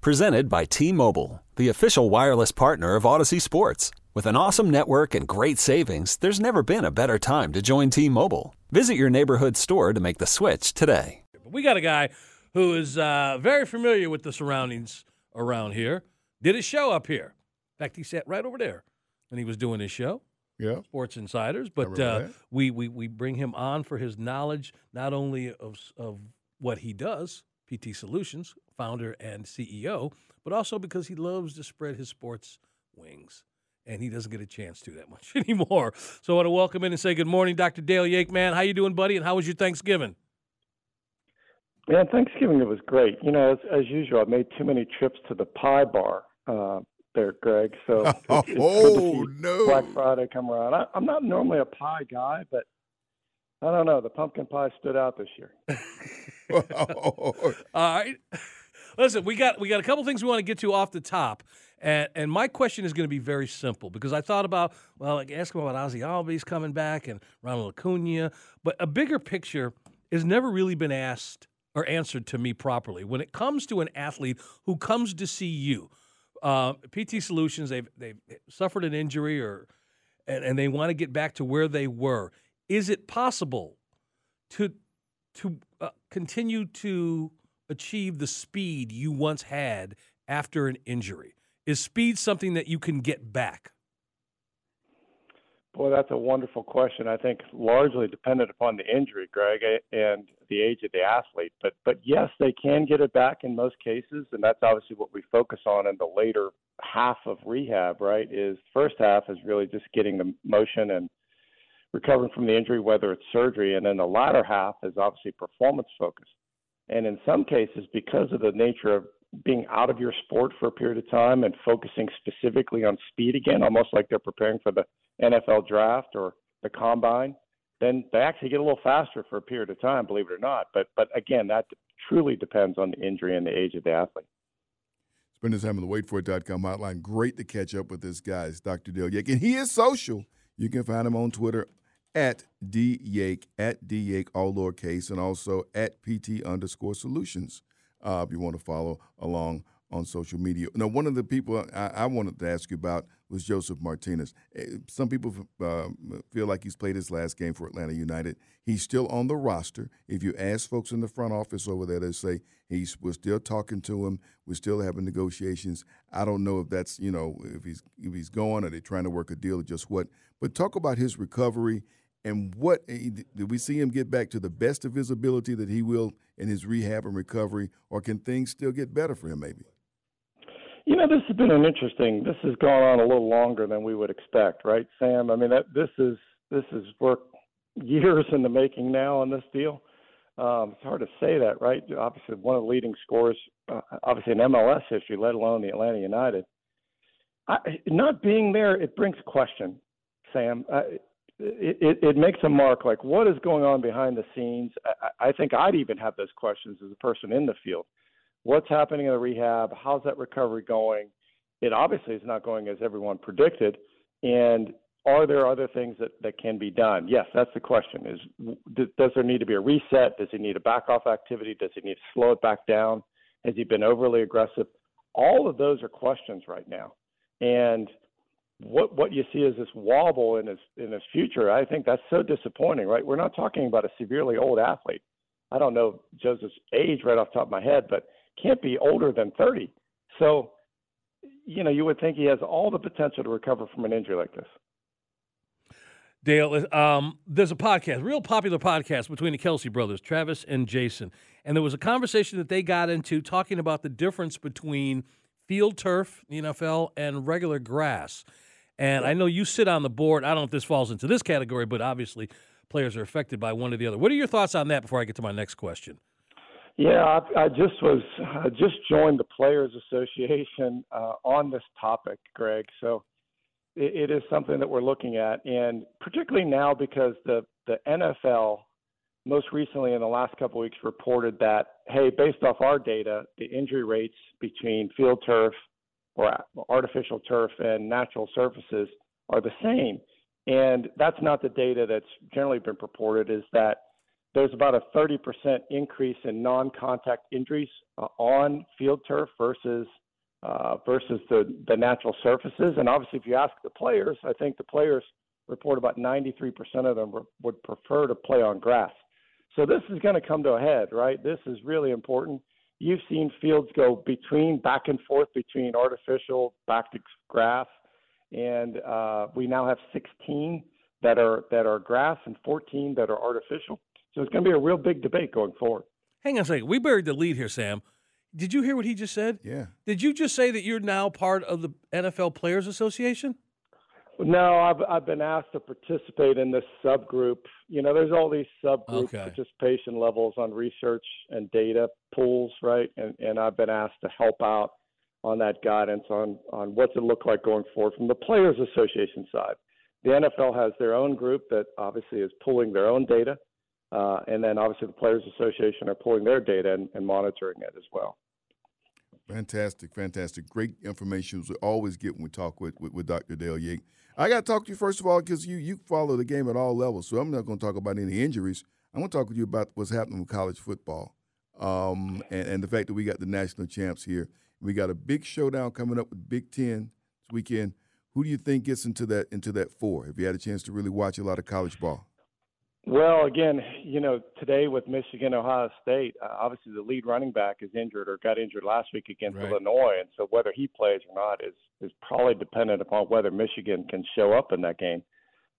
Presented by T Mobile, the official wireless partner of Audacy Sports. With an awesome network and great savings, there's never been a better time to join T Mobile. Visit your neighborhood store to make the switch today. We got a guy who is uh, very familiar with the surroundings around here. Did a show up here. In fact, he sat right over there when he was doing his show. Yeah. Sports Insiders, but uh, we, we we bring him on for his knowledge not only of of what he does, PT Solutions, founder and CEO, but also because he loves to spread his sports wings, and he doesn't get a chance to that much anymore. So I want to welcome in and say good morning, Dr. Dale Yakeman. How you doing, buddy? And how was your Thanksgiving? Man, Thanksgiving it was great. You know, as, as usual, I made too many trips to the pie bar uh, there, Greg. So it's, it's good to Oh, see no. Black Friday come around. I, I'm not normally a pie guy, but I don't know. The pumpkin pie stood out this year. All right. Listen, we got we got a couple things we want to get to off the top. And and my question is going to be very simple because I thought about well, like ask about Ozzy Albies coming back and Ronald Acuna, but a bigger picture has never really been asked or answered to me properly. When it comes to an athlete who comes to see you, uh, PT Solutions, they've they've suffered an injury or and, and they want to get back to where they were. Is it possible to to uh, continue to achieve the speed you once had after an injury? Is speed something that you can get back? Boy, that's a wonderful question. I think largely dependent upon the injury, Greg, and the age of the athlete. But but yes, they can get it back in most cases, and that's obviously what we focus on in the later half of rehab. Right? Is first half is really just getting the motion and recovering from the injury, whether it's surgery, and then the latter half is obviously performance focused. And in some cases, because of the nature of being out of your sport for a period of time and focusing specifically on speed again, almost like they're preparing for the NFL draft or the combine, then they actually get a little faster for a period of time, believe it or not. But but again, that truly depends on the injury and the age of the athlete. Spend this time on the waitforit.com hotline. Great to catch up with this guy. Dr. Dale Yake. And he is social. You can find him on Twitter at dyake, at dyake, all lowercase, and also at pt underscore solutions uh, if you want to follow along on social media. Now, one of the people I, I wanted to ask you about was Josef Martinez. Eh, Some people uh, feel like he's played his last game for Atlanta United. He's still on the roster. If you ask folks in the front office over there, they say he's we're still talking to him. We're still having negotiations. I don't know if that's you know if he's if he's going or they're trying to work a deal or just what. But talk about his recovery and what eh, did we see him get back to the best of his ability that he will in his rehab and recovery, or can things still get better for him? Maybe. You know, this has been an interesting. This has gone on a little longer than we would expect, right, Sam? I mean, that this is this is work years in the making now on this deal. Um, it's hard to say that, right? Obviously, one of the leading scores, uh, obviously in MLS history, let alone the Atlanta United. I, not being there, it brings question, Sam. Uh, it, it, makes a mark. Like, what is going on behind the scenes? I, I think I'd even have those questions as a person in the field what's happening in the rehab, how's that recovery going. It obviously is not going as everyone predicted, and are there other things that, that can be done? Yes, that's the question. Is does there need to be a reset? Does he need to back off activity? Does he need to slow it back down? Has he been overly aggressive? All of those are questions right now, and what what you see is this wobble in his in his future. I think that's so disappointing. Right? We're not talking about a severely old athlete. I don't know Josef's age right off the top of my head, but can't be older than 30. So, you know, you would think he has all the potential to recover from an injury like this. Dale, um, there's a podcast, real popular podcast between the Kelce brothers, Travis and Jason. And there was a conversation that they got into talking about the difference between field turf, the NFL, and regular grass. And I know you sit on the board. I don't know if this falls into this category, but obviously players are affected by one or the other. What are your thoughts on that before I get to my next question? Yeah, I, I just was I just joined the Players Association uh, on this topic, Greg. So it, it is something that we're looking at, and particularly now because the the NFL most recently in the last couple of weeks reported that hey, based off our data, the injury rates between field turf or artificial turf and natural surfaces are the same. And that's not the data that's generally been purported. Is that there's about a 30% increase in non-contact injuries uh, on field turf versus uh, versus the, the natural surfaces. And obviously, if you ask the players, I think the players report about 93% of them would prefer to play on grass. So this is going to come to a head, right? This is really important. You've seen fields go between back and forth between artificial back to grass, and uh, we now have 16 that are that are grass and 14 that are artificial. So it's going to be a real big debate going forward. Hang on a second. We buried the lead here, Sam. Did you hear what he just said? Yeah. Did you just say that you're now part of the NFL Players Association? No, I've I've been asked to participate in this subgroup. You know, there's all these subgroup okay. participation levels on research and data pools, right? And and I've been asked to help out on that guidance on on what's it look like going forward from the Players Association side. The NFL has their own group that obviously is pulling their own data uh, and then obviously the Players Association are pulling their data and, and monitoring it as well. Fantastic, fantastic. Great information we always get when we talk with, with, with Dr. Dale Yake. I got to talk to you first of all because you, you follow the game at all levels. So I'm not going to talk about any injuries. I'm going to talk with you about what's happening with college football um, and, and the fact that we got the national champs here. We got a big showdown coming up with Big Ten this weekend. Who do you think gets into that into that four? Have you had a chance to really watch a lot of college ball? Well, again, you know, today with Michigan, Ohio State, uh, obviously the lead running back is injured or got injured last week against right. Illinois, and so whether he plays or not is is probably dependent upon whether Michigan can show up in that game.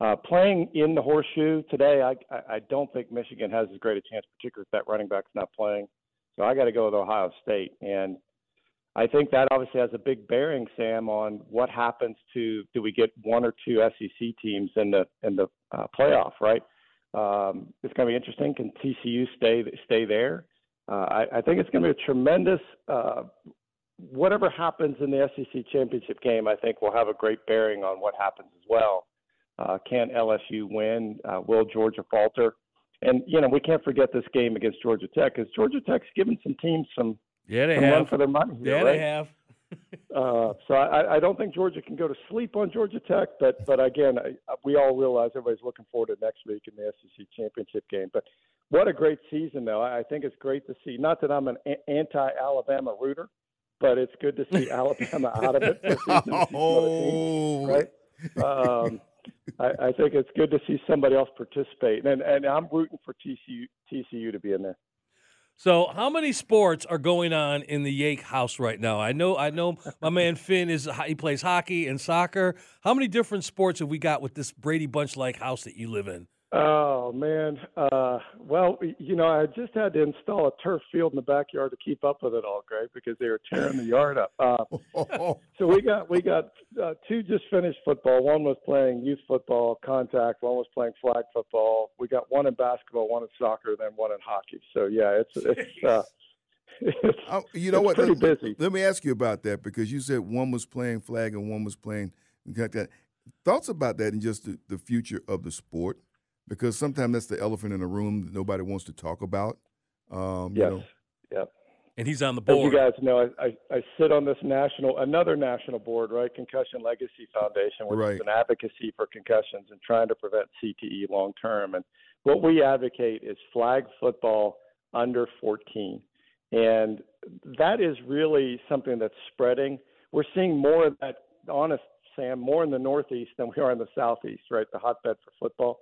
Uh, playing in the horseshoe today, I, I don't think Michigan has as great a chance, particularly if that running back's not playing. So I got to go with Ohio State, and I think that obviously has a big bearing, Sam, on what happens to do we get one or two SEC teams in the in the uh, playoff, right? Um, it's going to be interesting. Can TCU stay stay there? Uh, I, I think it's going to be a tremendous. Uh, whatever happens in the SEC championship game, I think will have a great bearing on what happens as well. Uh, can LSU win? Uh, will Georgia falter? And you know we can't forget this game against Georgia Tech because Georgia Tech's given some teams some yeah they some have for their money. Here, yeah, right? they have. Uh, so I, I don't think Georgia can go to sleep on Georgia Tech, but but again, I, we all realize everybody's looking forward to next week in the SEC championship game. But what a great season, though! I think it's great to see. Not that I'm an anti-Alabama rooter, but it's good to see Alabama out of it. Oh, right. Um, I, I think it's good to see somebody else participate, and and I'm rooting for TCU TCU to be in there. So, how many sports are going on in the Yake house right now? I know, I know, my man Finn is he plays hockey and soccer. How many different sports have we got with this Brady Bunch like house that you live in? Oh man, uh, well, you know, I just had to install a turf field in the backyard to keep up with it all, Greg, because they were tearing the yard up. Uh, so we got we got uh, two just finished football. One was playing youth football, contact. One was playing flag football. We got one in basketball, one in soccer, then one in hockey. So yeah, it's it's. Uh, it's, oh, you know what? Pretty let, busy. Let me ask you about that because you said one was playing flag and one was playing. Thoughts about that and just the, the future of the sport because sometimes that's the elephant in the room that nobody wants to talk about. Um, yes. You know. Yep. And he's on the board. As you guys know, I, I, I, sit on this national, another national board, right? Concussion Legacy Foundation, which right. is an advocacy for concussions and trying to prevent CTE long term. And what we advocate is flag football under 14. And that is really something that's spreading. We're seeing more of that, honest, Sam, more in the Northeast than we are in the Southeast, right? The hotbed for football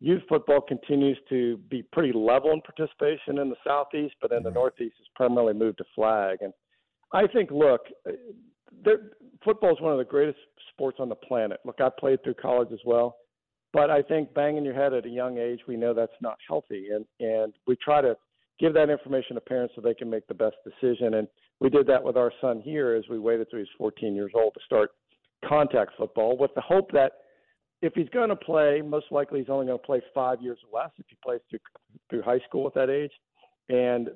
youth football continues to be pretty level in participation in the southeast, but in the mm-hmm. northeast has primarily moved to flag. And I think, look, football is one of the greatest sports on the planet. Look, I played through college as well, but I think banging your head at a young age, we know that's not healthy, and and we try to give that information to parents so they can make the best decision. And we did that with our son here as we waited till he was 14 years old to start contact football, with the hope that if he's going to play, most likely he's only going to play five years or less if he plays through through high school at that age. And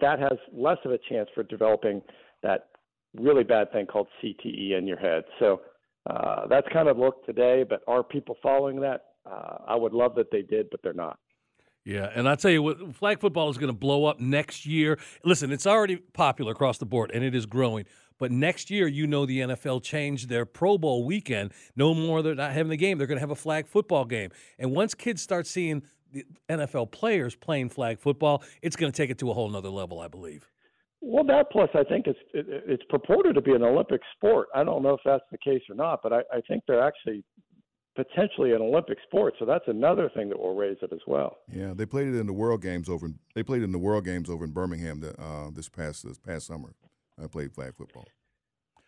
that has less of a chance for developing that really bad thing called CTE in your head. So uh, that's kind of look today. But are people following that? Uh, I would love that they did, but they're not. Yeah, and I'll tell you what, flag football is going to blow up next year. Listen, it's already popular across the board, and it is growing. But next year, you know, the NFL changed their Pro Bowl weekend. No more, they're not having the game. They're going to have a flag football game. And once kids start seeing the NFL players playing flag football, it's going to take it to a whole nother level, I believe. Well, that plus I think it's it, it's purported to be an Olympic sport. I don't know if that's the case or not, but I, I think they're actually potentially an Olympic sport. So that's another thing that will raise it as well. Yeah, they played it in the World Games over. In, they played it in the World Games over in Birmingham the, uh, this past this past summer. I played flag football.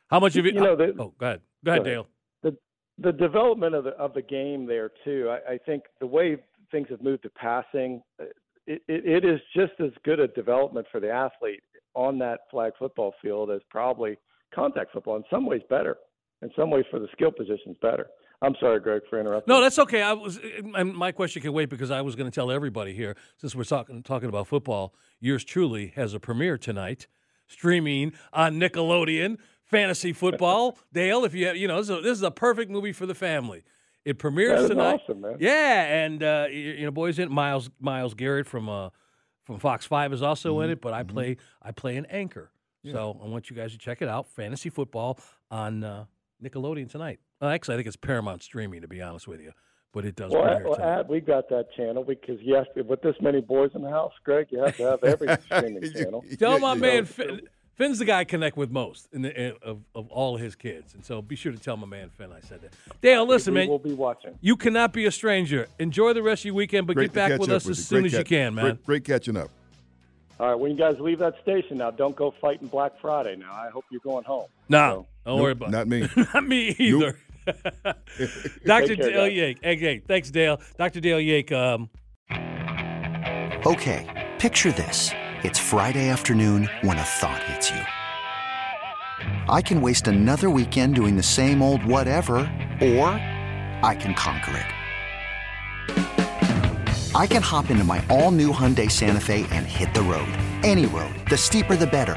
How much of it? You know, the, oh, go ahead, go ahead, go Dale. The the development of the of the game there too. I, I think the way things have moved to passing, uh, it, it, it is just as good a development for the athlete on that flag football field as probably contact football. In some ways, better. In some ways, for the skill positions, better. I'm sorry, Greg, for interrupting. No, that's okay. I was, and my question can wait because I was going to tell everybody here, since we're talking talking about football. Yours truly has a premiere tonight, streaming on Nickelodeon. Fantasy football, Dale. If you have, you know, this is, a, this is a perfect movie for the family. It premieres tonight. Awesome. Yeah, and uh, you, know, boys in Miles Myles Garrett from uh, from Fox Five is also mm-hmm. in it. But I mm-hmm. play I play an anchor, yeah. so I want you guys to check it out. Fantasy football on uh, Nickelodeon tonight. Well, actually, I think it's Paramount Streaming, to be honest with you. But it does. Well, well Ad, we got that channel because yes, with this many boys in the house, Greg, you have to have every streaming channel. Tell my man Finn, Finn's the guy I connect with most in the, in, of of all his kids, and so be sure to tell my man Finn I said that. Dale, listen, we, man, we'll be watching. You cannot be a stranger. Enjoy the rest of your weekend, but great get back with us with as soon as catch, you can, man. Great, great catching up. All right, when you guys leave that station now, don't go fighting Black Friday. Now, I hope you're going home. No, so. don't nope, worry about not me. not me either. Nope. Dr. Dale Yake. Hey, thanks, Dale. Dr. Dale Yake. Um... Okay, picture this. It's Friday afternoon when a thought hits you. I can waste another weekend doing the same old whatever, or I can conquer it. I can hop into my all new Hyundai Santa Fe and hit the road. Any road. The steeper, the better